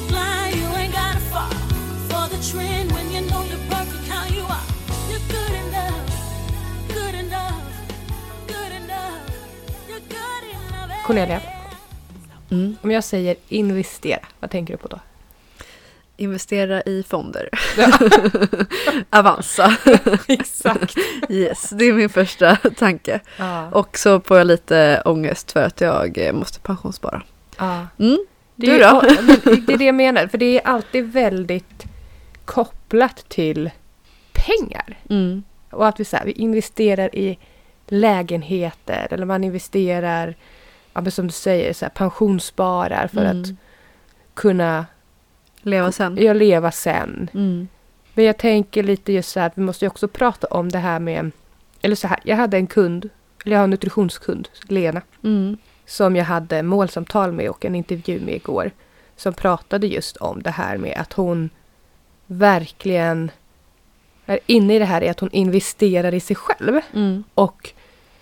be blind, you ain't gotta fall for the trend when you know you're perfect how you are. You're good enough, good enough, good enough. You're good enough. Cornelia, Mm. om jag säger investera, vad tänker du på då? Investera i fonder. Avanza. Exakt. Yes, det är min första tanke. Ja. Och så får jag lite ångest för att jag eh, måste pensionsspara. ja. Mm. Det Du då? ju- men det är det jag menar, för det är alltid väldigt kopplat till pengar. Mm. Och att vi, så här, vi investerar i lägenheter eller man investerar, ja, som du säger, så här, pensionssparar för Mm. att kunna Leva sen. ja, leva sen. Mm. Men jag tänker lite just så här att vi måste ju också prata om det här med, eller så här, jag hade en kund, eller jag har en nutritionskund, Lena, Mm. Som jag hade målsamtal med och en intervju med igår. Som pratade just om det här med att hon verkligen är inne i det här i att hon investerar i sig själv. Mm. Och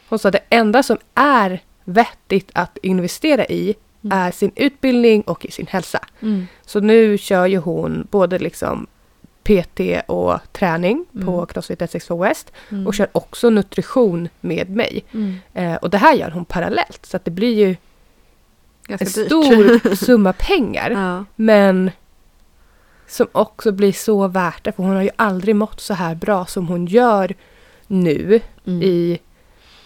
hon sa det enda som är vettigt att investera i Mm. är sin utbildning och i sin hälsa. Mm. Så nu kör ju hon både liksom PT och träning på Mm. Crossfit 162 West Mm. och kör också nutrition med mig. Mm. Eh, och det här gör hon parallellt så att det blir ju Ganska en dyrt. stor summa pengar. ja. Men som också blir så värt det för hon har ju aldrig mått så här bra som hon gör nu Mm. i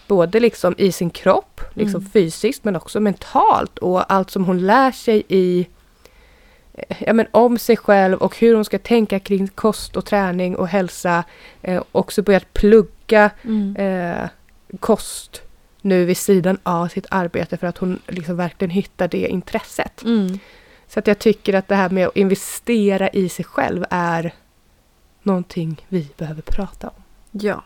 både liksom i sin kropp, liksom Mm. fysiskt men också mentalt och allt som hon lär sig i ja, men om sig själv och hur hon ska tänka kring kost och träning och hälsa. Eh, också börjat plugga Mm. eh, kost nu vid sidan av sitt arbete för att hon liksom verkligen hittar det intresset. Mm. Så att jag tycker att det här med att investera i sig själv är någonting vi behöver prata om. Ja,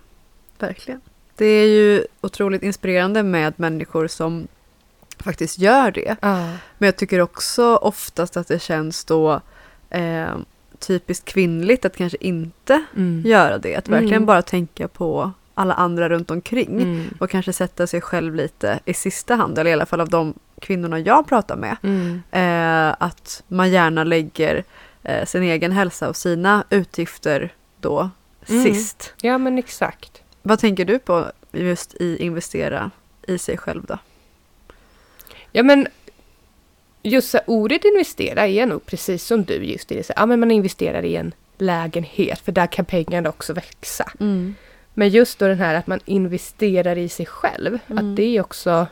verkligen. Det är ju otroligt inspirerande med människor som faktiskt gör det. Men jag tycker också oftast att det känns då eh, typiskt kvinnligt att kanske inte Mm. göra det. Att verkligen Mm. bara tänka på alla andra runt omkring. Mm. Och kanske sätta sig själv lite i sista hand, eller i alla fall av de kvinnorna jag pratar med. Mm. Eh, att man gärna lägger eh, sin egen hälsa och sina utgifter då Mm. sist. Ja men exakt. Vad tänker du på just i investera i sig själv då? Ja men just så ordet investera är nog precis som du just det. Så, ja, men man investerar i en lägenhet för där kan pengarna också växa. Men just då den här att man investerar i sig själv. Mm. Att det också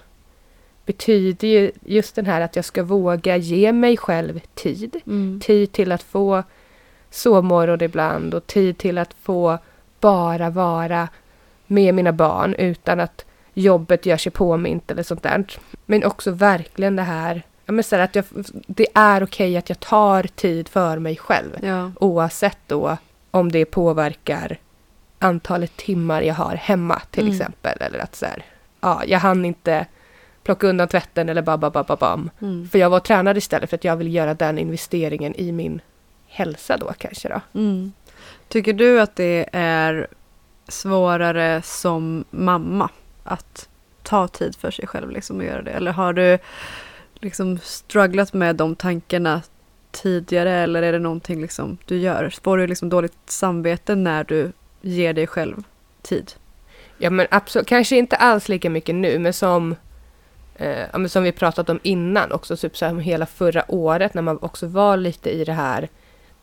betyder ju just den här att jag ska våga ge mig själv tid. Mm. Tid till att få sovmorgon ibland och tid till att få bara vara med mina barn utan att jobbet gör sig påmint eller sånt där. Men också verkligen det här, men så här att jag, det är okej att jag tar tid för mig själv. Ja. Oavsett då om det påverkar antalet timmar jag har hemma till Mm. exempel. Eller att så här, ja, jag hann inte plocka undan tvätten eller bababababam. Mm. För jag var tränad istället för att jag vill göra den investeringen i min hälsa då kanske då. Mm. Tycker du att det är svårare som mamma att ta tid för sig själv liksom och göra det? Eller har du liksom strugglat med de tankarna tidigare eller är det någonting liksom du gör? Får du liksom dåligt samvete när du ger dig själv tid? Ja men absolut, kanske inte alls lika mycket nu men som eh, ja, men som vi pratat om innan också, typ så här, hela förra året när man också var lite i det här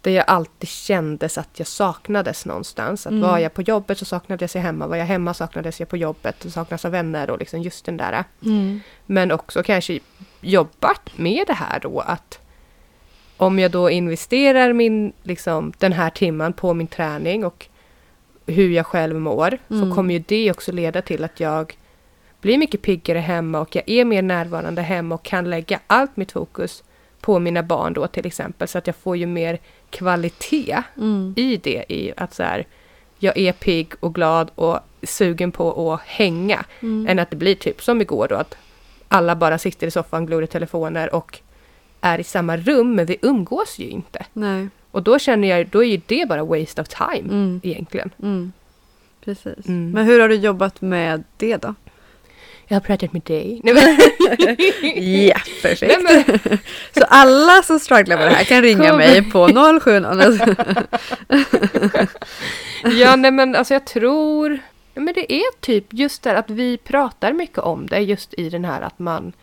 där jag alltid kändes att jag saknades någonstans. Att Mm. var jag på jobbet så saknades jag hemma, var jag hemma saknades jag på jobbet, och saknas av vänner och liksom just den där. Men också kanske jobbat med det här då att om jag då investerar min, liksom, den här timman på min träning och hur jag själv mår Mm. så kommer ju det också leda till att jag blir mycket piggare hemma och jag är mer närvarande hemma och kan lägga allt mitt fokus på mina barn då till exempel så att jag får ju mer kvalitet Mm. i det i att så här, jag är pigg och glad och sugen på att hänga Mm. än att det blir typ som igår då att alla bara sitter i soffan, glor i telefoner och är i samma rum men vi umgås ju inte. Nej. Och då känner jag, då är ju det bara waste of time Mm. egentligen. Mm. Precis. Mm. Men hur har du jobbat med det då? Jag har pratat med dig. Ja, perfekt. nej, Så alla som strugglar med det här kan ringa Kom. mig på 07... ja, nej men alltså jag tror... Men det är typ just det att vi pratar mycket om det. Just i den här att man...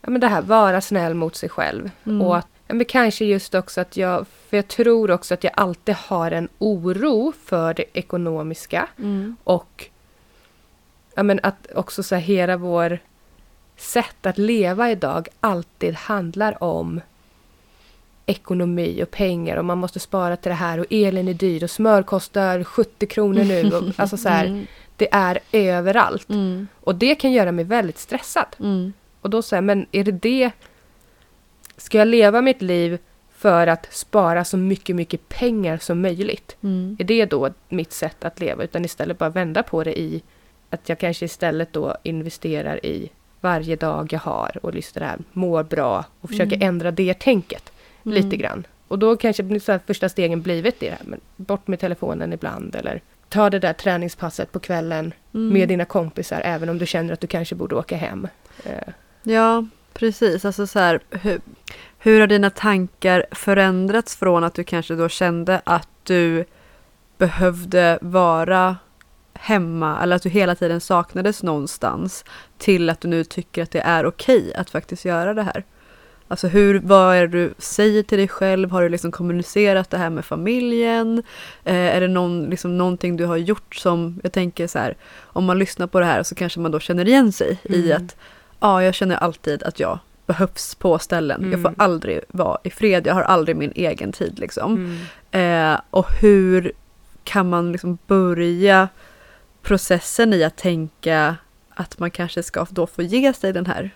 Ja, men det här vara snäll mot sig själv. Mm. Och att, ja, men kanske just också att jag... För jag tror också att jag alltid har en oro för det ekonomiska. Mm. Och ja, men att också så här, hela vår sätt att leva idag alltid handlar om ekonomi och pengar och man måste spara till det här och elen är dyr och smör kostar 70 kronor nu. Och, alltså så här, Mm. Det är överallt. Mm. Och det kan göra mig väldigt stressad. Mm. Och då säger men är det det... Ska jag leva mitt liv för att spara så mycket, mycket pengar som möjligt? Mm. Är det då mitt sätt att leva? Utan istället bara vända på det i att jag kanske istället då investerar i varje dag jag har och det här, mår bra och försöker Mm. ändra det tänket lite Mm. grann. Och då kanske så första stegen blivit det här, men bort med telefonen ibland eller ta det där träningspasset på kvällen Mm. med dina kompisar även om du känner att du kanske borde åka hem. Eh, Ja, precis. Alltså så här, hur, hur har dina tankar förändrats från att du kanske då kände att du behövde vara hemma eller att du hela tiden saknades någonstans till att du nu tycker att det är okej att faktiskt göra det här? Alltså hur, vad är det du säger till dig själv? Har du liksom kommunicerat det här med familjen? Eh, är det någon, liksom, någonting du har gjort som, jag tänker så här, om man lyssnar på det här så kanske man då känner igen sig i Mm. att ja, jag känner alltid att jag behövs på ställen. Jag får Mm. aldrig vara i fred, jag har aldrig min egen tid liksom. mm. Eh, och hur kan man liksom börja processen i att tänka att man kanske ska då få ge sig den här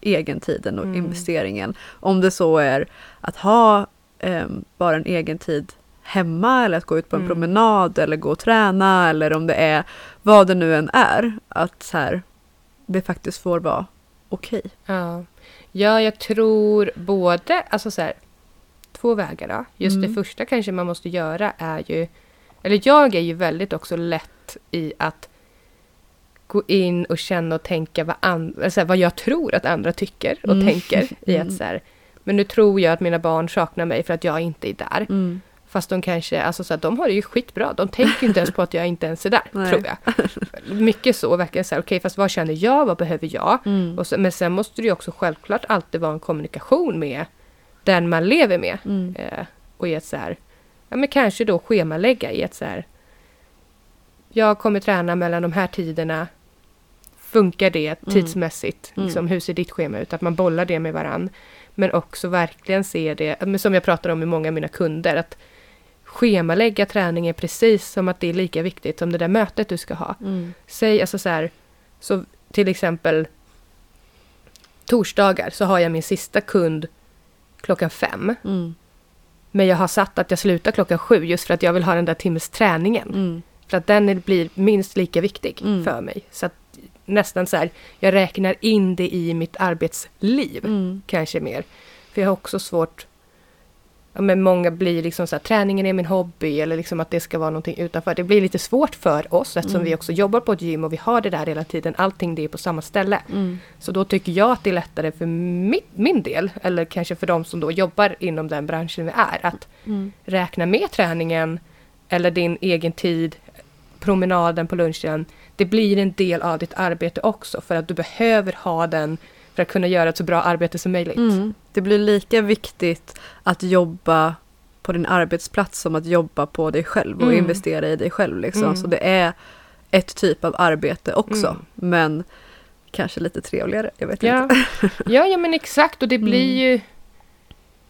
egentiden och Mm. investeringen. Om det så är att ha ehm, bara en egen tid hemma eller att gå ut på en Mm. promenad eller gå och träna eller om det är vad det nu än är. Att så här, det faktiskt får vara okej. Ja. ja, jag tror både, alltså så här, två vägar då. Just Mm. det första kanske man måste göra är ju, eller jag är ju väldigt också lätt i att gå in och känna och tänka vad, an, eller så här, vad jag tror att andra tycker och Mm. tänker. I Mm. att så här, men nu tror jag att mina barn saknar mig för att jag inte är där. Mm. Fast de kanske, alltså så här, de har det ju skitbra. De tänker inte ens på att jag inte ens är där, Nej. tror jag. Mycket så, verkligen så här, okej fast vad känner jag, vad behöver jag? Mm. Så, men sen måste det ju också självklart alltid vara en kommunikation med den man lever med. Mm. Eh, och i ett så här, ja men kanske då schemalägga i ett så här, jag kommer träna mellan de här tiderna. Funkar det Mm. tidsmässigt? Mm. Liksom, hur ser ditt schema ut? Att man bollar det med varann. Men också verkligen se det, som jag pratar om med många av mina kunder, att schemalägga träningen precis som att det är lika viktigt som det där mötet du ska ha. Mm. Säg alltså så här, så till exempel torsdagar så har jag min sista kund klockan fem. Mm. Men jag har satt att jag slutar klockan sju just för att jag vill ha den där timmes träningen. Mm. För att den blir minst lika viktig Mm. för mig. Så att nästan så här, jag räknar in det i mitt arbetsliv. Mm. Kanske mer. För jag har också svårt men många blir liksom så här, träningen är min hobby eller liksom att det ska vara någonting utanför. Det blir lite svårt för oss eftersom Mm. vi också jobbar på ett gym och vi har det där hela tiden. Allting det är på samma ställe. Mm. Så då tycker jag att det är lättare för mitt, min del, eller kanske för de som då jobbar inom den branschen vi är, att Mm. räkna med träningen eller din egen tid, promenaden på lunchen. Det blir en del av ditt arbete också för att du behöver ha den för att kunna göra ett så bra arbete som möjligt. Mm. Det blir lika viktigt att jobba på din arbetsplats som att jobba på dig själv och Mm. investera i dig själv. Liksom. Mm. Så det är ett typ av arbete också. Mm. Men kanske lite trevligare. Jag vet Ja. inte. ja, ja men exakt och det blir Mm. ju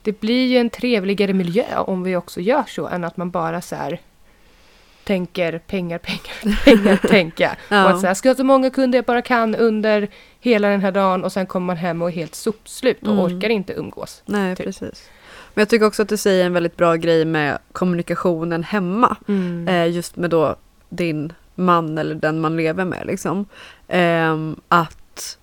det blir ju en trevligare miljö om vi också gör så än att man bara så här tänker pengar, pengar, pengar, tänka. Ja. Och att så här, jag ska ha så många kunder jag bara kan under hela den här dagen och sen kommer man hem och är helt sopslut och Mm. orkar inte umgås. Nej, Typ. precis. Men jag tycker också att du säger en väldigt bra grej med kommunikationen hemma. Eh, just med då din man eller den man lever med. Liksom. Ehm, att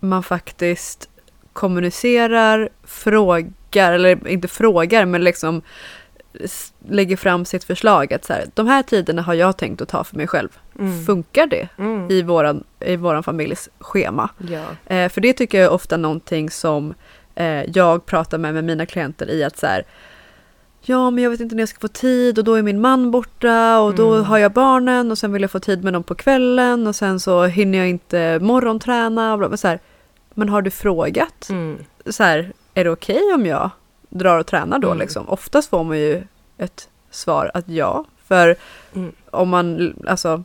man faktiskt kommunicerar, frågar, eller inte frågar men liksom lägger fram sitt förslag att så här, de här tiderna har jag tänkt att ta för mig själv. Mm. Funkar det Mm. i våran, i våran familjs schema? Ja. Eh, för det tycker jag är ofta någonting som eh, jag pratar med, med mina klienter i att så här, Ja, men jag vet inte när jag ska få tid och då är min man borta och då Mm. har jag barnen och sen vill jag få tid med dem på kvällen och sen så hinner jag inte morgonträna. och bla, bla. Så här, men har du frågat? Mm. Så här, är det okej om jag drar och tränar då? Mm. Liksom? Oftast får man ju ett svar att ja. För Mm. om man, alltså,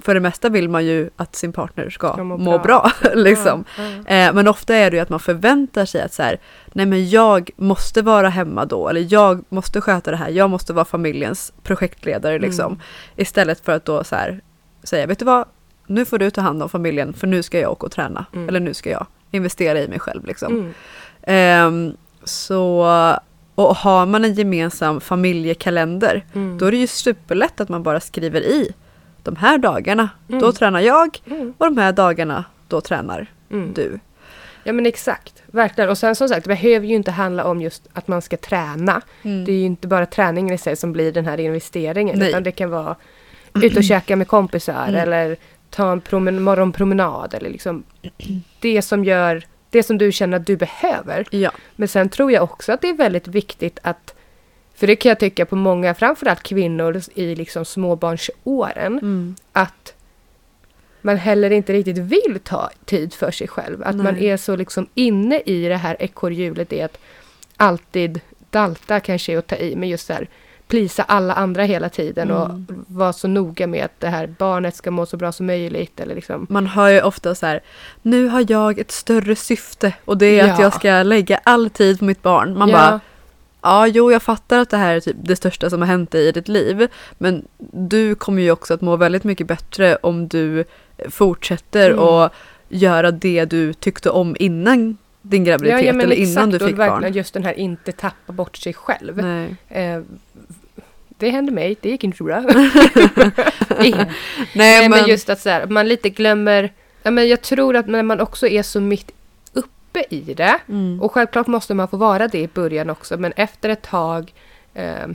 för det mesta vill man ju att sin partner ska, Ska må må, bra. bra. liksom. Ja, ja. Eh, men ofta är det ju att man förväntar sig att så här, nej men jag måste vara hemma då, eller jag måste sköta det här, jag måste vara familjens projektledare liksom. Mm. Istället för att då så här, säga, vet du vad, nu får du ta hand om familjen för nu ska jag åka och träna. Mm. Eller nu ska jag investera i mig själv liksom. Mm. Så, och har man en gemensam familjekalender, Mm. då är det ju superlätt att man bara skriver i de här dagarna, då Mm. tränar jag Mm. och de här dagarna, då tränar Mm. du. Ja men exakt, verkligen. Och sen som sagt, det behöver ju inte handla om just att man ska träna. Det är ju inte bara träningen i sig som blir den här investeringen. Nej. Utan det kan vara ut och käka med kompisar Mm. eller ta en promen- morgonpromenad. Eller liksom det som gör det som du känner att du behöver. Ja. Men sen tror jag också att det är väldigt viktigt att för det kan jag tycka på många, framförallt kvinnor i liksom småbarnsåren, Mm. att man heller inte riktigt vill ta tid för sig själv. Att man Nej. är så liksom inne i det här ekorrhjulet i att alltid dalta kanske är att ta i, men just så här plisa alla andra hela tiden och Mm. vara så noga med att det här barnet ska må så bra som möjligt. Eller liksom. Man hör ju ofta så här, nu har jag ett större syfte och det är att Ja. jag ska lägga all tid på mitt barn. Man ja, bara, ja jo jag fattar att det här är typ det största som har hänt dig i ditt liv. Men du kommer ju också att må väldigt mycket bättre om du fortsätter Mm. och göra det du tyckte om innan din graviditet ja, men eller innan exakt, du och fick barn. just den här inte tappa bort sig själv. Eh, det hände mig, det gick inte så bra. Nej, men, men, just att så här, man lite glömmer... Ja, men jag tror att när man också är så mitt uppe i det, mm. och självklart måste man få vara det i början också, men efter ett tag eh,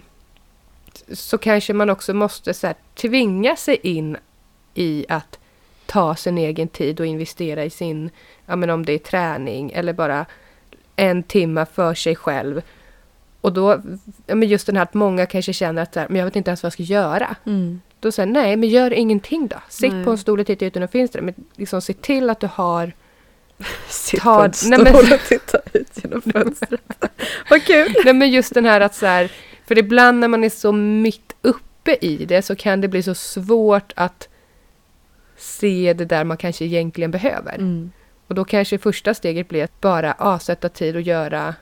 så kanske man också måste så här, tvinga sig in i att ta sin egen tid och investera i sin, ja men om det är träning eller bara en timme för sig själv. Och då, men just den här att många kanske känner att men jag vet inte ens vad jag ska göra. Mm. Då säger nej, men gör ingenting då. Sitt Nej. på en stol och titta ut genom fönstret. Men liksom se till att du har... Sitt Ta- på en nej, men- stol och titta ut genom fönstret. Vad kul! Nej men just den här att så här... För ibland när man är så mitt uppe i det så kan det bli så svårt att se det där man kanske egentligen behöver. Mm. Och då kanske första steget blir att bara avsätta tid och göra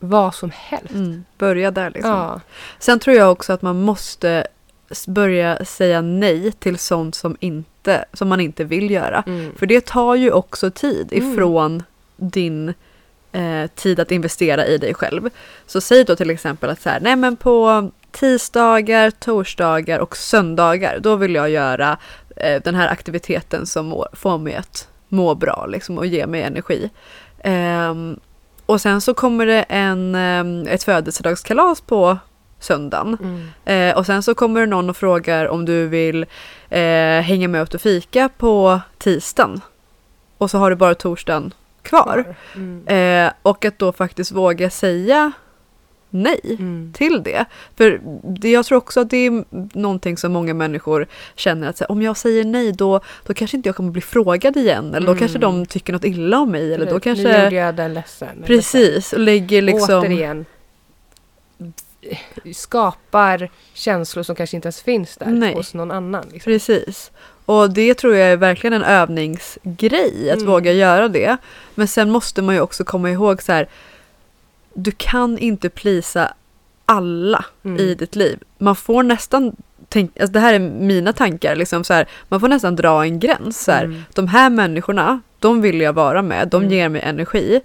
vad som helst. Mm. Börja där liksom. Ja. Sen tror jag också att man måste börja säga nej till sånt som, inte, som man inte vill göra. Mm. För det tar ju också tid Mm. ifrån din eh, tid att investera i dig själv. Så säg då till exempel att så här, nej men på tisdagar, torsdagar och söndagar då vill jag göra eh, den här aktiviteten som må, får mig att må bra liksom, och ge mig energi. Ehm, och sen så kommer det en, ehm, ett födelsedagskalas på söndagen. Mm. Eh, och sen så kommer det någon och frågar om du vill eh, hänga med ut och fika på tisdagen. Och så har du bara torsdagen kvar. Mm. Eh, och att då faktiskt våga säga nej Mm. till det. För det, jag tror också att det är någonting som många människor känner att här, om jag säger nej då, då kanske inte jag kommer bli frågad igen. Eller då Mm. kanske de tycker något illa om mig. Eller då Nu kanske... gjorde jag den ledsen. eller. Precis, och lägger liksom... återigen skapar känslor som kanske inte ens finns där Nej. hos någon annan. Liksom. Precis. Och det tror jag är verkligen en övningsgrej, att Mm. våga göra det. Men sen måste man ju också komma ihåg så här, du kan inte plisa alla Mm. i ditt liv. Man får nästan, tänk, alltså det här är mina tankar, liksom så här, man får nästan dra en gräns. Så här, Mm. De här människorna, de vill jag vara med, de Mm. ger mig energi.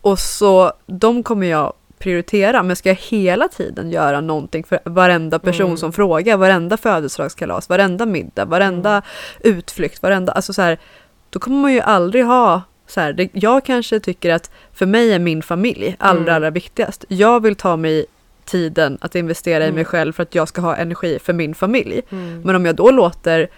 Och så, de kommer jag prioritera, men ska jag hela tiden göra någonting för varenda person Mm. som frågar, varenda födelsedagskalas, varenda middag, varenda Mm. utflykt, varenda, alltså så här, då kommer man ju aldrig ha så här, det, jag kanske tycker att för mig är min familj allra, Mm. allra viktigast. Jag vill ta mig tiden att investera i Mm. mig själv för att jag ska ha energi för min familj. Mm. Men om jag då låter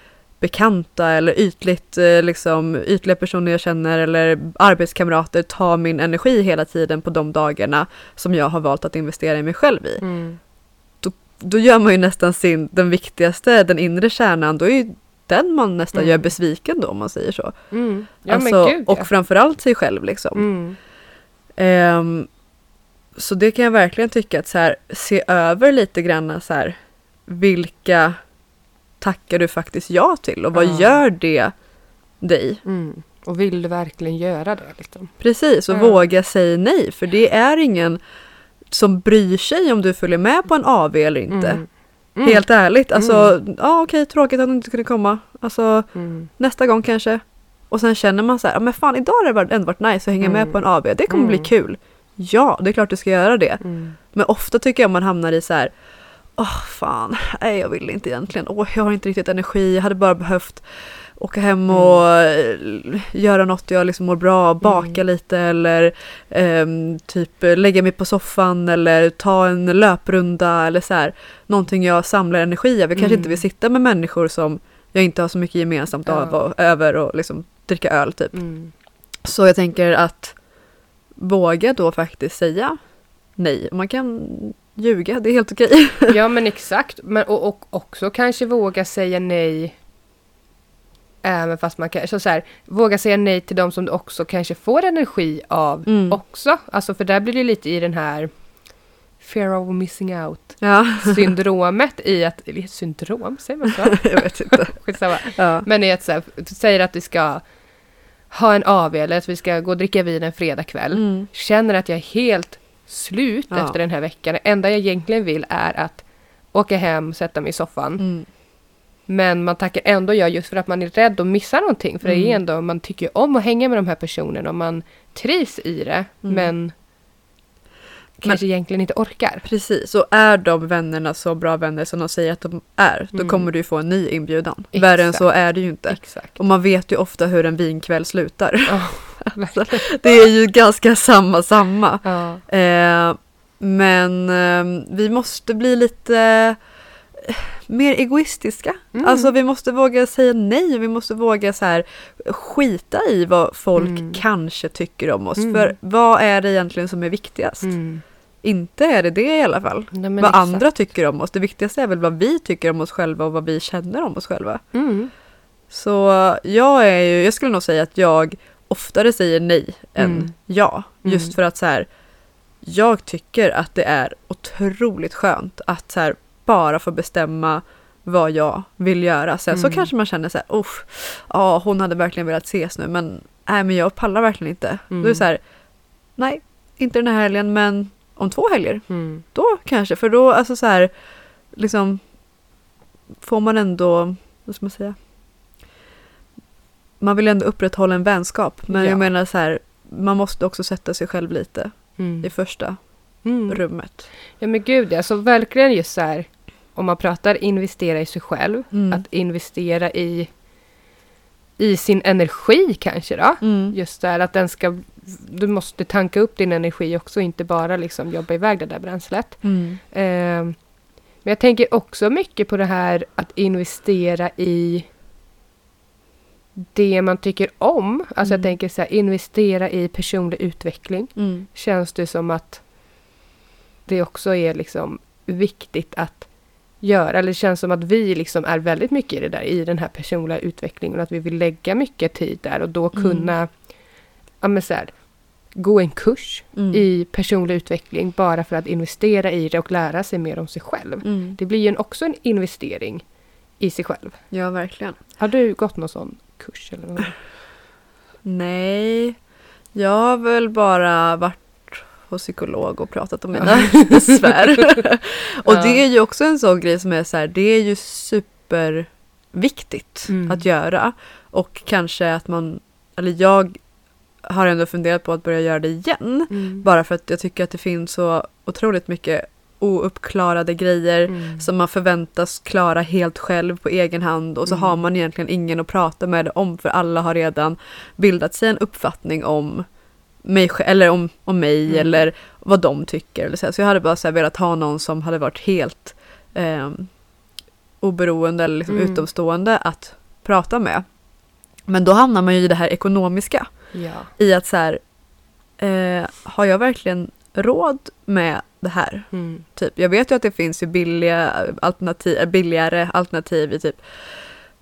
bekanta eller ytligt, eh, liksom, ytliga personer jag känner eller arbetskamrater ta min energi hela tiden på de dagarna som jag har valt att investera i mig själv i. Mm. Då gör man ju nästan sin, den viktigaste, den inre kärnan, då är ju den man nästan Mm. gör besviken då om man säger så. Mm. Ja alltså, gud ja. och framförallt sig själv liksom. Mm. Ehm, så det kan jag verkligen tycka att så här, se över lite grann så här, vilka tackar du faktiskt ja till och vad Ja. gör det dig? Mm. Och vill du verkligen göra det? Liksom? Precis, och Ja. våga säga nej för det är ingen som bryr sig om du följer med på en AV eller inte. Mm. Mm. Helt ärligt, alltså ja okej tråkigt att du inte kunde komma. Alltså Mm. nästa gång kanske. Och sen känner man så här, "Ja, men fan idag har det ändå varit nice att hänga med Mm. på en AV. Det kommer bli Mm. kul. Ja, det är klart du ska göra det. Mm. Men ofta tycker jag man hamnar i så här, åh fan, nej jag vill inte egentligen. Åh, jag har inte riktigt energi. Jag hade bara behövt åka hem och eh, göra något jag liksom mår bra av, baka lite eller ehm, typ lägga mig på soffan eller ta en löprunda eller så här. Någonting jag samlar energi av. Jag kanske Mm. inte vill sitta med människor som jag inte har så mycket gemensamt Ja. av och, över och liksom dricka öl typ. Mm. Så jag tänker att våga då faktiskt säga nej. Man kan ljuga, det är helt okej. Ja men exakt. Men, och, och också kanske våga säga nej. Även fast man kanske så här, våga säga nej till de som du också kanske får energi av Mm. också. Alltså för där blir det lite i den här fear of missing out Ja, syndromet i att, eller syndrom, säger man så? jag vet inte. Ja. Men i att så här, säger att vi ska ha en AV eller att vi ska gå och dricka vin en fredagkväll. Mm. Känner att jag är helt slut Ja. efter den här veckan. Det enda jag egentligen vill är att åka hem, sätta mig i soffan. Mm. Men man tackar ändå ja just för att man är rädd att missa någonting. För det är Mm. ändå, man tycker om att hänga med de här personerna och man trivs i det. Mm. Men kanske egentligen inte orkar. Precis, och är de vännerna så bra vänner som de säger att de är, då Mm. kommer du få en ny inbjudan. Värre än Exakt. så är det ju inte. Exakt. Och man vet ju ofta hur en vinkväll slutar. Ja, verkligen. Det är ju ganska samma samma. ja. Eh, men eh, vi måste bli lite eh, mer egoistiska. Mm. Alltså vi måste våga säga nej och vi måste våga så här skita i vad folk Mm. kanske tycker om oss. Mm. För vad är det egentligen som är viktigast? Mm. Inte är det det i alla fall. Nej, vad exakt. andra tycker om oss. Det viktigaste är väl vad vi tycker om oss själva och vad vi känner om oss själva. Mm. Så jag är ju, jag skulle nog säga att jag oftare säger nej än Mm. ja. Just för att så här, jag tycker att det är otroligt skönt att så här, bara få bestämma vad jag vill göra. Sen så Mm. kanske man känner så här, ja hon hade verkligen velat ses nu men nej men jag pallar verkligen inte. Mm. Då är det så här, nej inte den här helgen men om två helger, Mm. då kanske. För då alltså så här, liksom får man ändå, vad ska man säga? Man vill ändå upprätthålla en vänskap. Men Ja. jag menar så här, man måste också sätta sig själv lite Mm. i första Mm. rummet. Ja men gud, alltså verkligen just så här. Om man pratar investera i sig själv. Mm. Att investera i, i sin energi kanske då. Mm. Just där att den ska, du måste tanka upp din energi också, inte bara liksom jobba iväg det där bränslet. Mm. Ehm, men jag tänker också mycket på det här att investera i det man tycker om. Alltså jag Mm. tänker så här, investera i personlig utveckling. Mm. Känns det som att det också är liksom viktigt att göra. Eller det känns som att vi liksom är väldigt mycket i det där, i den här personliga utvecklingen. Och att vi vill lägga mycket tid där och då Mm. kunna ja, men så här, gå en kurs Mm. i personlig utveckling bara för att investera i det och lära sig mer om sig själv. Mm. Det blir ju också en investering i sig själv. Ja, verkligen. Har du gått någon sån kurs? Eller något? Nej, jag har väl bara varit hos psykolog och pratat om mina besvär. och det är ju också en sån grej som är så här, det är ju superviktigt Mm. att göra. Och kanske att man, eller jag har ändå funderat på att börja göra det igen. Mm. Bara för att jag tycker att det finns så otroligt mycket ouppklarade grejer Mm. som man förväntas klara helt själv på egen hand och så Mm. har man egentligen ingen att prata med om för alla har redan bildat sig en uppfattning om mig eller om, om mig Mm. eller vad de tycker. Eller så, här. så jag hade bara så här velat ha någon som hade varit helt eh, oberoende eller liksom Mm. utomstående att prata med. Men då hamnar man ju i det här ekonomiska. Ja. I att så här, eh, har jag verkligen råd med det här? Mm. Typ. Jag vet ju att det finns ju billiga alternativ, äh, billigare alternativ i typ,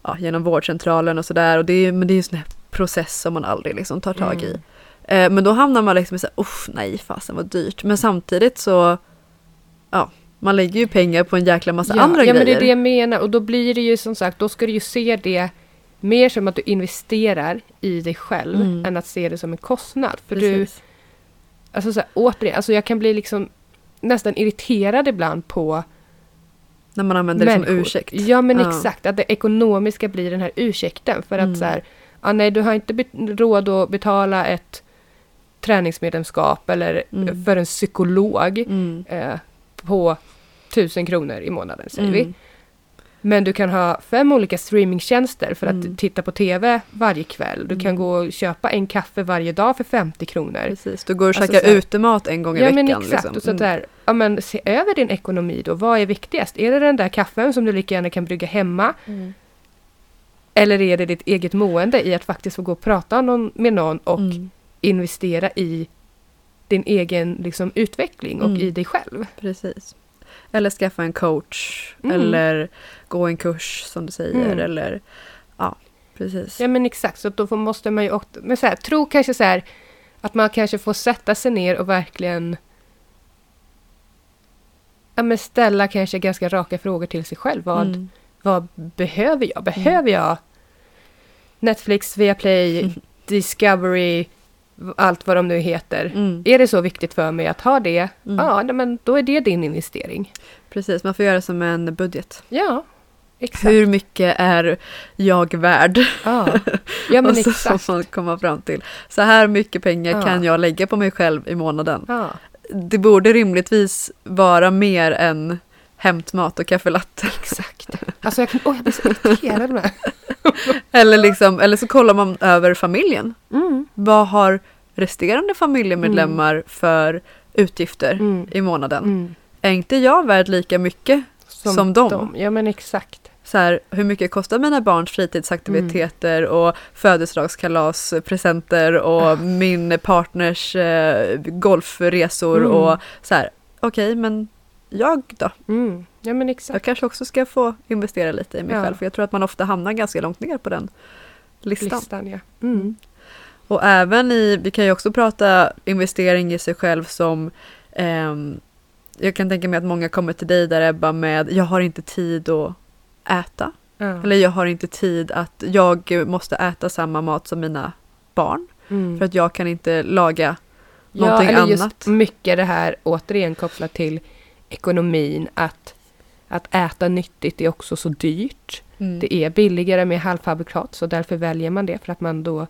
ja, genom vårdcentralen och sådär. Men det är ju en sån här process som man aldrig liksom tar tag i. Mm. Eh, men då hamnar man liksom i såhär, uff nej fasen vad dyrt. Men samtidigt så, ja, man lägger ju pengar på en jäkla massa ja, andra ja, grejer. men det är det jag menar. Och då blir det ju som sagt, då ska du ju se det mer som att du investerar i dig själv Mm. än att se det som en kostnad. För du, Precis. alltså så här, återigen, alltså jag kan bli liksom nästan irriterad ibland på När man använder det som människor. ursäkt. Ja men Ja. exakt, att det ekonomiska blir den här ursäkten. För Mm. att så här, ja, nej du har inte råd att betala ett träningsmedlemskap eller Mm. för en psykolog Mm. eh, på tusen kronor i månaden säger vi. Mm. Men du kan ha fem olika streamingtjänster för att Mm. titta på TV varje kväll. Du kan Mm. gå och köpa en kaffe varje dag för 50 kronor. Precis, du går och Alltså käkar så här- utemat en gång i Ja veckan. men exakt. liksom. Och så där, ja, men se över din ekonomi då. Vad är viktigast? Är det den där kaffen som du lika gärna kan brygga hemma? Mm. Eller är det ditt eget mående i att faktiskt få gå och prata någon, med någon och Mm. Investera i din egen liksom, utveckling och Mm. i dig själv? Precis. Eller skaffa en coach. Mm. Eller gå en kurs som du säger. Mm. Eller ja, precis. Ja men exakt, så då får, måste man ju också, men så här, tro kanske så här att man kanske får sätta sig ner och verkligen ja, men ställa kanske ganska raka frågor till sig själv. Vad, Mm. vad behöver jag? Behöver jag Netflix, Viaplay, Discovery, allt vad de nu heter? Mm. Är det så viktigt för mig att ha det? Mm. Ja, men då är det din investering. Precis, man får göra som en budget. Ja, exakt. Hur mycket är jag värd? Ja, ja men och så exakt. får man komma fram till. Så här mycket pengar Ja. kan jag lägga på mig själv i månaden. Ja, Det borde rimligtvis vara mer än hämtmat och kaffelatte. exakt. Alltså jag, kan, åh, jag blir så irriterad med. Eller, liksom, eller så kollar man över familjen. Mm. Vad har resterande familjemedlemmar för utgifter Mm. i månaden? Mm. Är inte jag värd lika mycket? Som dem. Ja men exakt. Så här, hur mycket kostar mina barns fritidsaktiviteter och födelsedagskalas, presenter och min partners eh, golfresor Mm. och så här. Okej, men jag då? Mm. Ja men Jag exakt. kanske också ska få investera lite i mig Ja. själv för jag tror att man ofta hamnar ganska långt ner på den listan. Listan ja. Mm. Och även i, vi kan ju också prata investering i sig själv som ehm, jag kan tänka mig att många kommer till dig där Ebba med jag har inte tid att äta. Ja. Eller jag har inte tid att jag måste äta samma mat som mina barn. Mm. För att jag kan inte laga ja, någonting eller just annat. mycket det här återigen kopplat till ekonomin att att äta nyttigt är också så dyrt. Mm. Det är billigare med halvfabrikat så därför väljer man det för att man då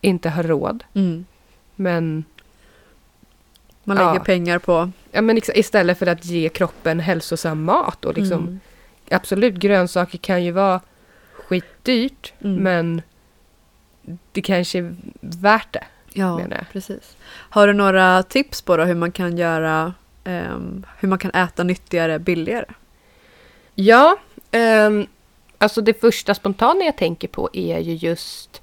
inte har råd. Mm. Men, Man Ja. lägger pengar på... ja, men istället för att ge kroppen hälsosam mat och liksom Mm. absolut grönsaker kan ju vara skitdyrt Mm. men det kanske är värt det. Ja, precis. Har du några tips på då hur man kan göra ehm, hur man kan äta nyttigare billigare? Ja, ehm, alltså det första spontana jag tänker på är ju just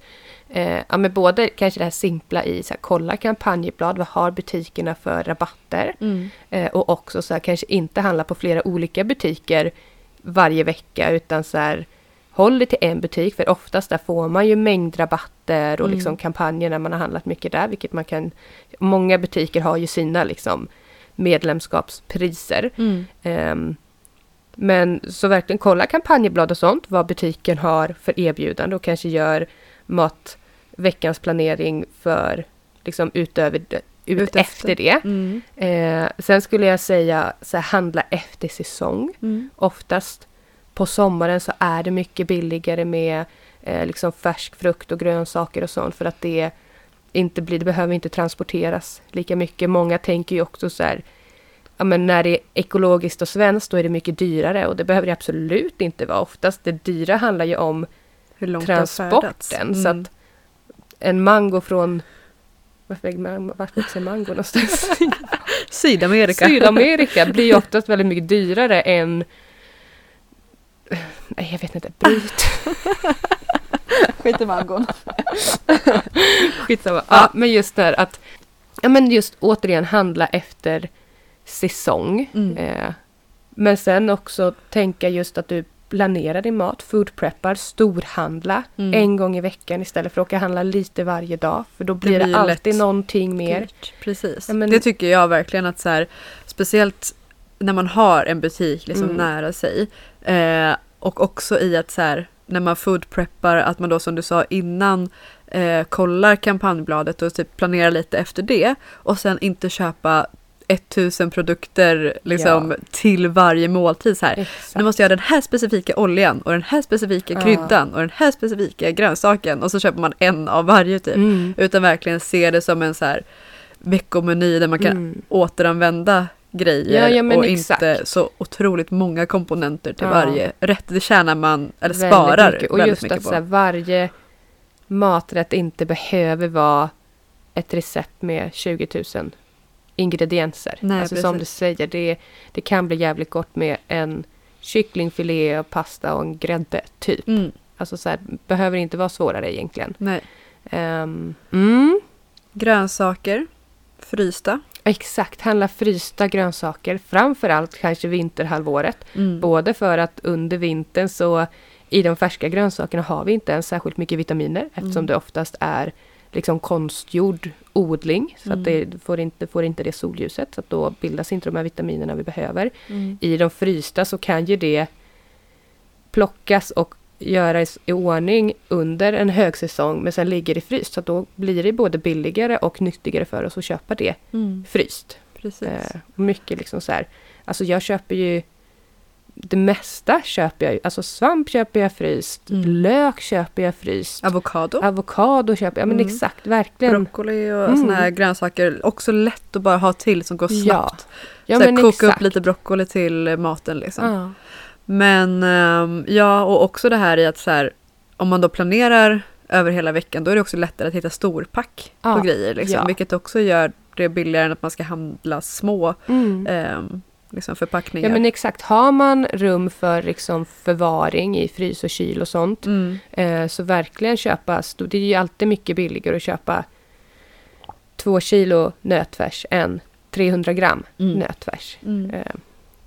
eh, ja, men både kanske det här simpla i så här, kolla kampanjblad, vad har butikerna för rabatter? Eh, och också så här, kanske inte handla på flera olika butiker varje vecka utan så här håll det till en butik för oftast där får man ju mängdrabatter och Mm. liksom kampanjer när man har handlat mycket där vilket man kan Många butiker har ju sina liksom medlemskapspriser. Mm. Ehm, men så verkligen kolla kampanjblad och sånt, vad butiken har för erbjudande och kanske gör mat veckans planering för liksom utöver ut Utefter. efter det. Mm. Eh, sen skulle jag säga så här, handla efter säsong. Mm. Oftast på sommaren så är det mycket billigare med eh, liksom färsk frukt och grönsaker och sånt för att det inte blir, det behöver inte transporteras lika mycket. Många tänker ju också så här, ja men när det är ekologiskt och svenskt då är det mycket dyrare och det behöver det absolut inte vara. Oftast det dyra handlar ju om transporten. Så Mm. att en mango från Vart växer man- vart mango någonstans? Sydamerika. Sydamerika blir ju oftast väldigt mycket dyrare än Nej, jag vet inte. Bryt. Skit i mangon. Skitsamma. Ja, men just där att Ja, men just återigen handla efter säsong. Mm. Eh, men sen också tänka just att du planerar din mat, food preppar, storhandla Mm. en gång i veckan istället för att åka handla lite varje dag. För då blir det, blir ju alltid lätt någonting mer. Precis. Ja, men- Det tycker jag verkligen att så här, speciellt när man har en butik liksom Mm. nära sig. Eh, och också i att så här, när man food preppar, att man då som du sa innan eh, kollar kampanjbladet och typ planerar lite efter det. Och sen inte köpa 1000 produkter liksom Ja. till varje måltid. Så här. Exakt. Nu måste jag ha den här specifika oljan och den här specifika Ja. kryddan och den här specifika grönsaken och så köper man en av varje typ. Mm. Utan verkligen se det som en så här veckomeny där man kan Mm. återanvända grejer Ja, ja, men och exakt. inte så otroligt många komponenter till Ja. varje rätt. Det tjänar man, eller Väldigt sparar mycket. Och väldigt just mycket att på. så här, varje maträtt inte behöver vara ett recept med 20 000 ingredienser. Nej, alltså som du precis. säger, det, det kan bli jävligt gott med en kycklingfilé, och pasta och en grädde, typ. Mm, Alltså så här, behöver inte vara svårare egentligen. nej. Ehm, mm, Grönsaker, frysta. Exakt, handla frysta grönsaker. Framförallt kanske vinterhalvåret. Mm. Både för att under vintern så i de färska grönsakerna har vi inte ens särskilt mycket vitaminer eftersom Mm. det oftast är liksom konstgjord odling. Så Mm. att det får inte, får inte det solljuset. Så att då bildas inte de här vitaminerna vi behöver. Mm. I de frysta så kan ju det plockas och göras i ordning under en högsäsong men sen ligger det fryst. Så då blir det både billigare och nyttigare för oss att köpa det Mm. fryst. Precis. Eh, mycket liksom så här. Alltså jag köper ju det mesta köper jag. Alltså svamp köper jag fryst. Mm. Lök köper jag fryst. Avokado. Avokado köper jag. Men Mm. exakt, verkligen. Broccoli och Mm. såna här grönsaker. Också lätt att bara ha till som går Ja. snabbt. Ja, så här, men koka exakt. upp lite broccoli till maten liksom. Ja. Men ehm, ja, och också det här i att så här, om man då planerar över hela veckan då är det också lättare att hitta storpack Ja, på grejer. Liksom, ja. Vilket också gör det billigare än att man ska handla små Mm. ehm, liksom förpackningar. Ja men exakt, har man rum för liksom förvaring i frys och kyl och sånt mm, eh, så verkligen köpa, det är ju alltid mycket billigare att köpa två kilo nötfärs än 300 gram Mm. nötfärs. Eh,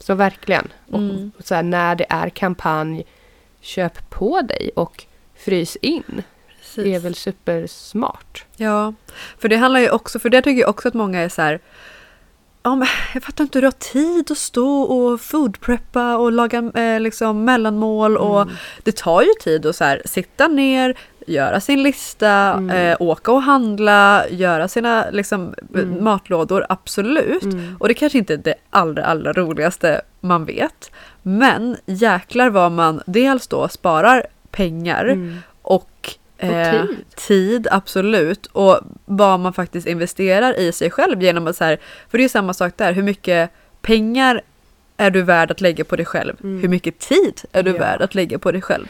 så verkligen. Och Mm. så här, när det är kampanj, köp på dig och frys in. precis. Det är väl supersmart. Ja, för det handlar ju också, för det tycker jag också att många är så här Ja, jag fattar inte hur du har tid att stå och foodpreppa och laga eh, liksom mellanmål och Mm. det tar ju tid att så här, sitta ner, göra sin lista, Mm. eh, åka och handla, göra sina liksom, Mm. matlådor, absolut. Mm. Och det kanske inte är det allra, allra roligaste man vet. Men jäklar vad man dels då sparar pengar Mm. och, eh, tid. tid, absolut. Och vad man faktiskt investerar i sig själv genom att så här, för det är samma sak där, hur mycket pengar är du värd att lägga på dig själv? Mm. Hur mycket tid är du Ja. värd att lägga på dig själv?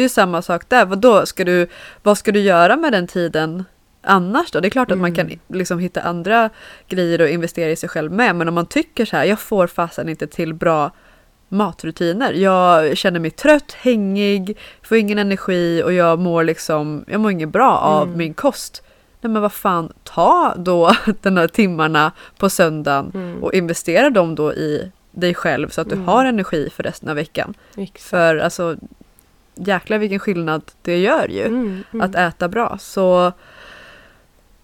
Det är samma sak där, vad, då ska du, vad ska du göra med den tiden annars då? Det är klart att man kan Mm. liksom hitta andra grejer och investera i sig själv med, men om man tycker så här, jag får fasen inte till bra matrutiner. Jag känner mig trött, hängig, får ingen energi och jag mår liksom, jag mår inget bra av Mm. min kost. Nej men vad fan, ta då de här timmarna på söndagen Mm. och investera dem då i dig själv så att du Mm. har energi för resten av veckan. Exakt. För alltså, jäklar vilken skillnad det gör ju Mm. Mm. att äta bra. Så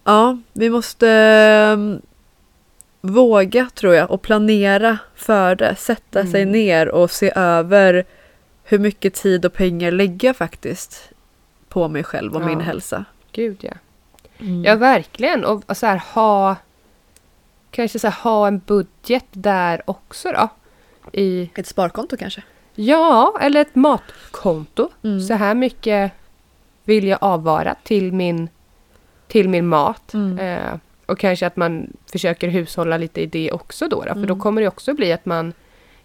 ja, vi måste um, våga tror jag och planera för det. Sätta sig Mm. ner och se över hur mycket tid och pengar lägger jag faktiskt på mig själv och Ja. min hälsa. Gud ja. Ja, verkligen. Och, och så här ha... Kanske så här, ha en budget där också då. I, Ett sparkonto kanske? Ja, eller ett matkonto. Mm. Så här mycket vill jag avvara till min, till min mat. Mm. Eh, och kanske att man försöker hushålla lite i det också då. då för då Mm. kommer det också bli att man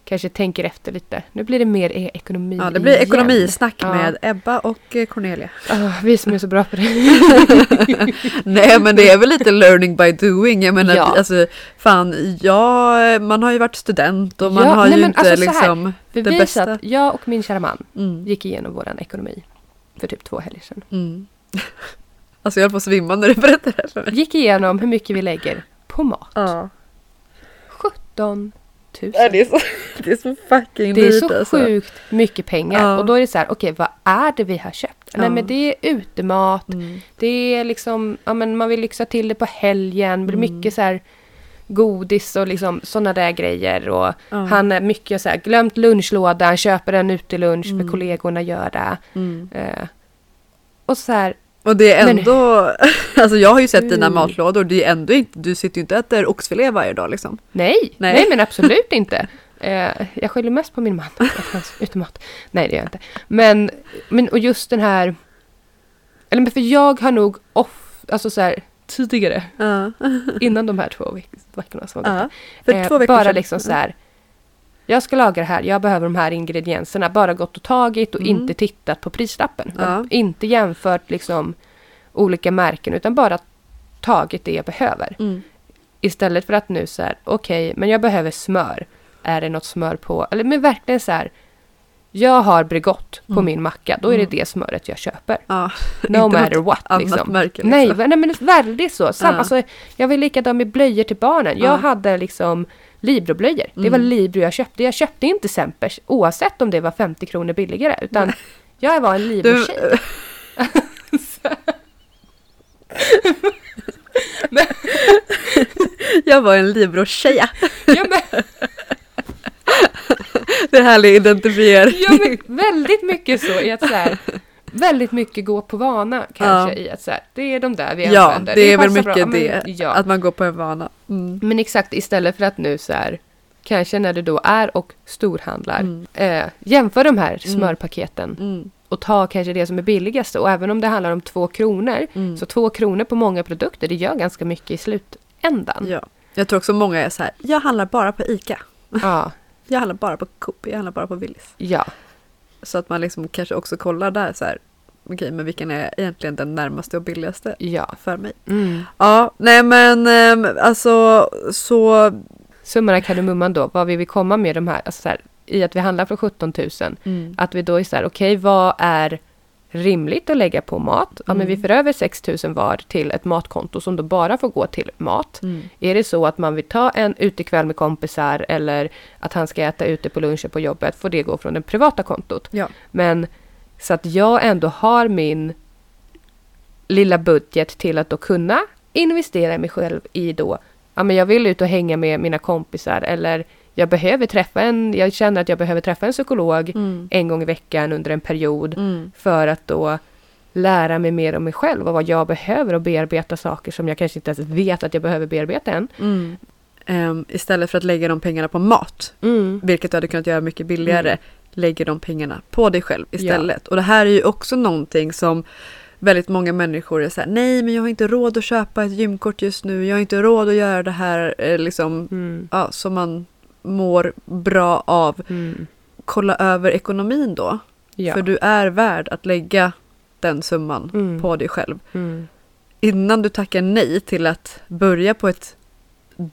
kanske tänker efter lite. Nu blir det mer e- ekonomi Ja, det blir igen. ekonomisnack Ja. med Ebba och eh, Cornelia. Ah, vi som är så bra på det. Nej men det är väl lite learning by doing. Jag menar Ja. alltså fan, ja man har ju varit student och man Ja, har nej, ju inte alltså liksom det bästa. satt, jag och min kära man Mm, gick igenom våran ekonomi för typ två helger sedan. mm. Alltså jag höll på att svimma när du berättade det här för mig. Gick igenom hur mycket vi lägger på mat. Ja. 17 000. Ja, Det är så, det är så fucking Det är så alltså. sjukt mycket pengar. Ja. Och då är det så här, okej vad är det vi har köpt? Nej Ja. men det är utemat, Mm. det är liksom, ja men man vill lyxa till det på helgen, det blir Mm. mycket så här godis och liksom sådana där grejer. Och Ja. han är mycket så här, glömt lunchlådan, köper en utelunch Mm. för kollegorna gör det. Mm. Eh, och så här, Och det är Men- ändå, alltså jag har ju sett dina Mm. matlådor, det är ändå inte, du sitter ju inte och äter oxfilé varje dag liksom. nej, Nej. nej, men absolut inte. Eh, jag skyller mest på min man, utemat. Nej det gör jag inte. Men, men och just den här, eller för jag har nog off, alltså så här tidigare, Ja. innan de här två veck- veckorna som var ja. För Eh, två veckor bara sedan. liksom så här. Jag ska laga det här, jag behöver de här ingredienserna. Bara gått och tagit och Mm. inte tittat på prislappen. Ja. Inte jämfört liksom olika märken utan bara tagit det jag behöver. Mm. Istället för att nu så här, okej, men jag behöver smör. Är det något smör på? Eller men verkligen så här. Jag har Bregott på Mm. min macka, då är det Mm. det smöret jag köper. Ja. No matter what liksom. märke, liksom. Nej, nej men väldigt så. Sam, Ja. alltså, jag var likadan med blöjor till barnen. Jag Ja. hade liksom Libro-blöjor. Det Mm. var Libro jag köpte. Jag köpte inte Sempers oavsett om det var 50 kronor billigare. Utan jag var en Libro-tjej. jag var en Libro-tjeja. Ja, Det är härlig identifiering. ja, men väldigt mycket så i att så här, Väldigt mycket gå på vana kanske i att så här, det är de där vi Ja, använder. det är väl passar bra. mycket Ja, men, det. Ja. Att man går på en vana. Mm. Men exakt istället för att nu så här Kanske när du då är och storhandlar Mm. eh, Jämför de här smörpaketen Mm. och ta kanske det som är billigast. Och även om det handlar om två kronor Mm. Så två kronor på många produkter det gör ganska mycket i slutändan. Ja. Jag tror också många är så här, jag handlar bara på ICA. Ja, Jag handlar bara på Coop, jag handlar bara på Willys. ja, Så att man liksom kanske också kollar där så här, okej men vilken är egentligen den närmaste och billigaste ja. för mig? Mm. Ja, nej men ehm, alltså så... Summan av kardemumman då, vad vi vill komma med de här, alltså så här, i att vi handlar för 17 000. Mm. Att vi då är så här, okej vad är rimligt att lägga på mat? Ja men Mm. vi för över 6 000 var till ett matkonto som då bara får gå till mat. Mm. Är det så att man vill ta en utekväll med kompisar eller att han ska äta ute på lunchen på jobbet får det gå från det privata kontot. Ja. Men så att jag ändå har min lilla budget till att då kunna investera i mig själv i då, ja men jag vill ut och hänga med mina kompisar eller jag behöver träffa en, jag känner att jag behöver träffa en psykolog Mm. en gång i veckan under en period Mm. för att då lära mig mer om mig själv och vad jag behöver och bearbeta saker som jag kanske inte ens vet att jag behöver bearbeta än. Mm. Ehm, istället för att lägga de pengarna på mat, vilket du hade kunnat göra mycket billigare, Mm. lägger de pengarna på dig själv istället. Och det här är ju också någonting som väldigt många människor är så här, nej men jag har inte råd att köpa ett gymkort just nu, jag har inte råd att göra det här eh, liksom, Mm. ja, som man mår bra av. Mm. Kolla över ekonomin då, Ja. för du är värd att lägga den summan Mm. på dig själv. Mm. Innan du tackar nej till att börja på ett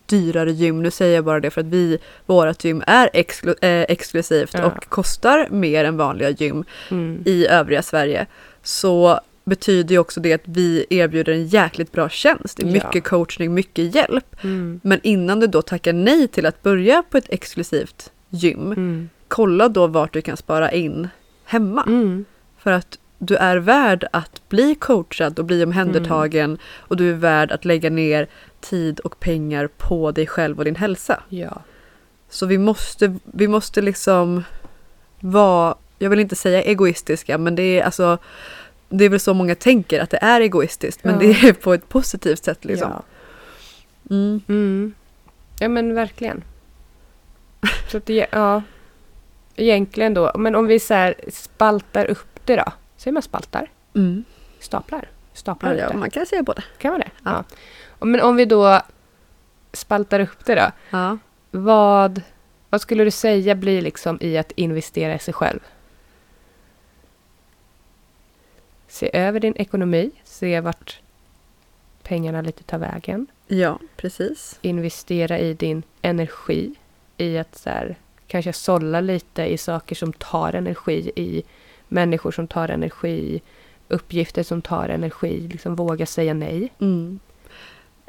dyrare gym, nu säger jag bara det för att vi, vårat gym är exklu- eh, exklusivt Ja. och kostar mer än vanliga gym Mm. i övriga Sverige, så betyder ju också det att vi erbjuder en jäkligt bra tjänst. Det är Ja. mycket coachning, mycket hjälp. Mm. Men innan du då tackar nej till att börja på ett exklusivt gym, Mm. kolla då vart du kan spara in hemma. Mm. För att du är värd att bli coachad och bli omhändertagen och du är värd att lägga ner tid och pengar på dig själv och din hälsa. Ja. Så vi måste, vi måste liksom vara, jag vill inte säga egoistiska, men det är alltså det är väl så många tänker att det är egoistiskt, men det är på ett positivt sätt liksom. Ja. Mm. Mm. ja, men verkligen. Så att det, ja. Egentligen då, men om vi så här spaltar upp det då. Säger man spaltar? Mm. Staplar? Staplar Ja, man kan säga båda. Kan man det? Ja. Ja. Men om vi då spaltar upp det då. Ja. Vad, vad skulle du säga blir liksom i att investera i sig själv? Se över din ekonomi, se vart pengarna lite tar vägen. Ja, precis. Investera i din energi, i att så här, kanske sålla lite i saker som tar energi, i människor som tar energi, uppgifter som tar energi, liksom våga säga nej. Mm.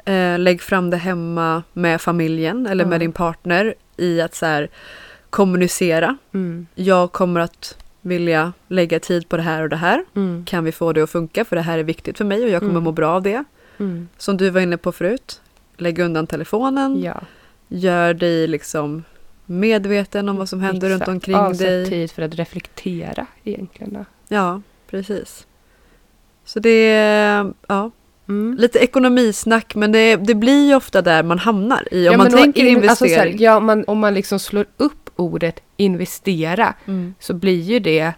Eh, lägg fram det hemma med familjen eller Ja. med din partner i att så här, kommunicera. Mm. Jag kommer att vilja lägga tid på det här och det här. Mm. Kan vi få det att funka? För det här är viktigt för mig och jag kommer Mm. må bra av det. Mm. Som du var inne på förut. Lägg undan telefonen. Ja, Gör dig liksom medveten om vad som händer runt exakt. omkring Avsätt dig. tid för att reflektera egentligen. då. Ja, precis. Så det är ja, Mm. lite ekonomisnack men det, det blir ju ofta där man hamnar i om Ja, man tänker in- alltså så här, investering. ja, man, om man liksom slår upp ordet investera mm. så blir ju det...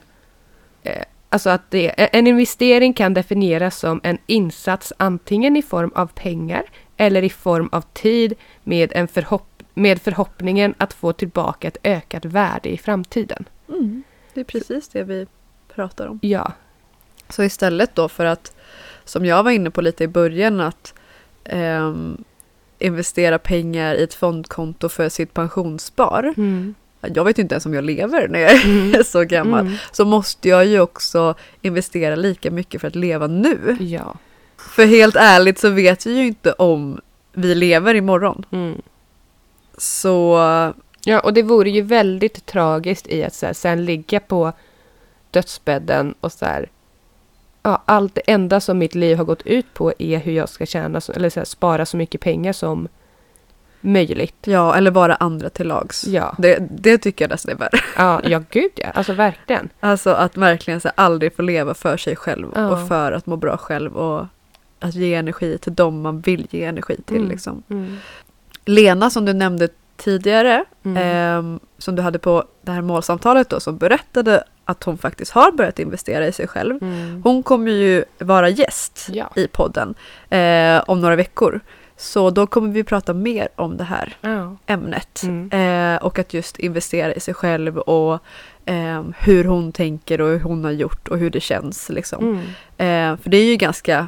Eh, alltså att det, en investering kan definieras som en insats antingen i form av pengar eller i form av tid med, en förhopp, med förhoppningen att få tillbaka ett ökat värde i framtiden. Mm. Det är precis det vi pratar om. Ja. Så istället då för att, som jag var inne på lite i början, att ehm, investera pengar i ett fondkonto för sitt pensionsspar. Mm. Jag vet inte ens om jag lever när jag är så gammal. Mm. Så måste jag ju också investera lika mycket för att leva nu. Ja. För helt ärligt så vet vi ju inte om vi lever imorgon. Mm. Så Ja, och det vore ju väldigt tragiskt i att så här, sen ligga på dödsbädden och så här, ja, allt det enda som mitt liv har gått ut på är hur jag ska tjäna, eller så här, spara så mycket pengar som möjligt. ja, eller vara andra till lags. Ja, Det, det tycker jag nästan är värre. ja, ja gud ja, alltså verkligen. Alltså att verkligen så här, aldrig få leva för sig själv Ja. och för att må bra själv och att ge energi till dem man vill ge energi till. Mm. Liksom. Mm. Lena som du nämnde tidigare, Mm. ehm, som du hade på det här målsamtalet då, som berättade att hon faktiskt har börjat investera i sig själv. Mm. Hon kommer ju vara gäst Ja. i podden eh, om några veckor. Så då kommer vi prata mer om det här Ja. ämnet. Mm. Eh, och att just investera i sig själv och eh, hur hon tänker och hur hon har gjort och hur det känns. Liksom. Mm. Eh, för det är ju ganska,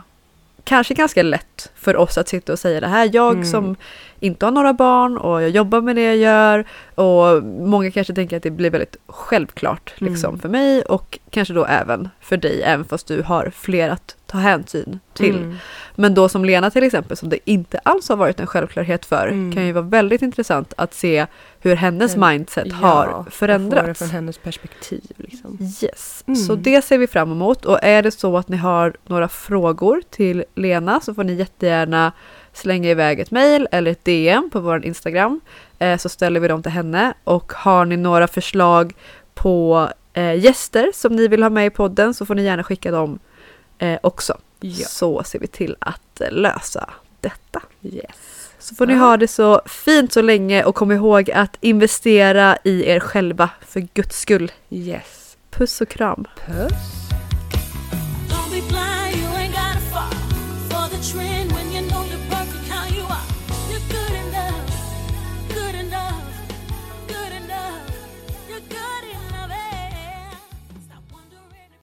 kanske ganska lätt för oss att sitta och säga det här. Jag Mm. som inte har några barn och jag jobbar med det jag gör och många kanske tänker att det blir väldigt självklart liksom, Mm. för mig och kanske då även för dig även fast du har fler att ta hänsyn till. Mm. Men då som Lena till exempel som det inte alls har varit en självklarhet för Mm. kan ju vara väldigt intressant att se hur hennes Mm. mindset Ja, har få det förändrats. från hennes perspektiv. Liksom. Yes, Mm. så det ser vi fram emot och är det så att ni har några frågor till Lena så får ni jättegärna slänga iväg ett mejl eller ett DM på vår Instagram eh, så ställer vi dem till henne och har ni några förslag på eh, gäster som ni vill ha med i podden så får ni gärna skicka dem eh, också. Ja. Så ser vi till att eh, lösa detta. Yes. Så får ni Ja. ha det så fint så länge och kom ihåg att investera i er själva för guds skull. Yes. Puss och kram! Puss.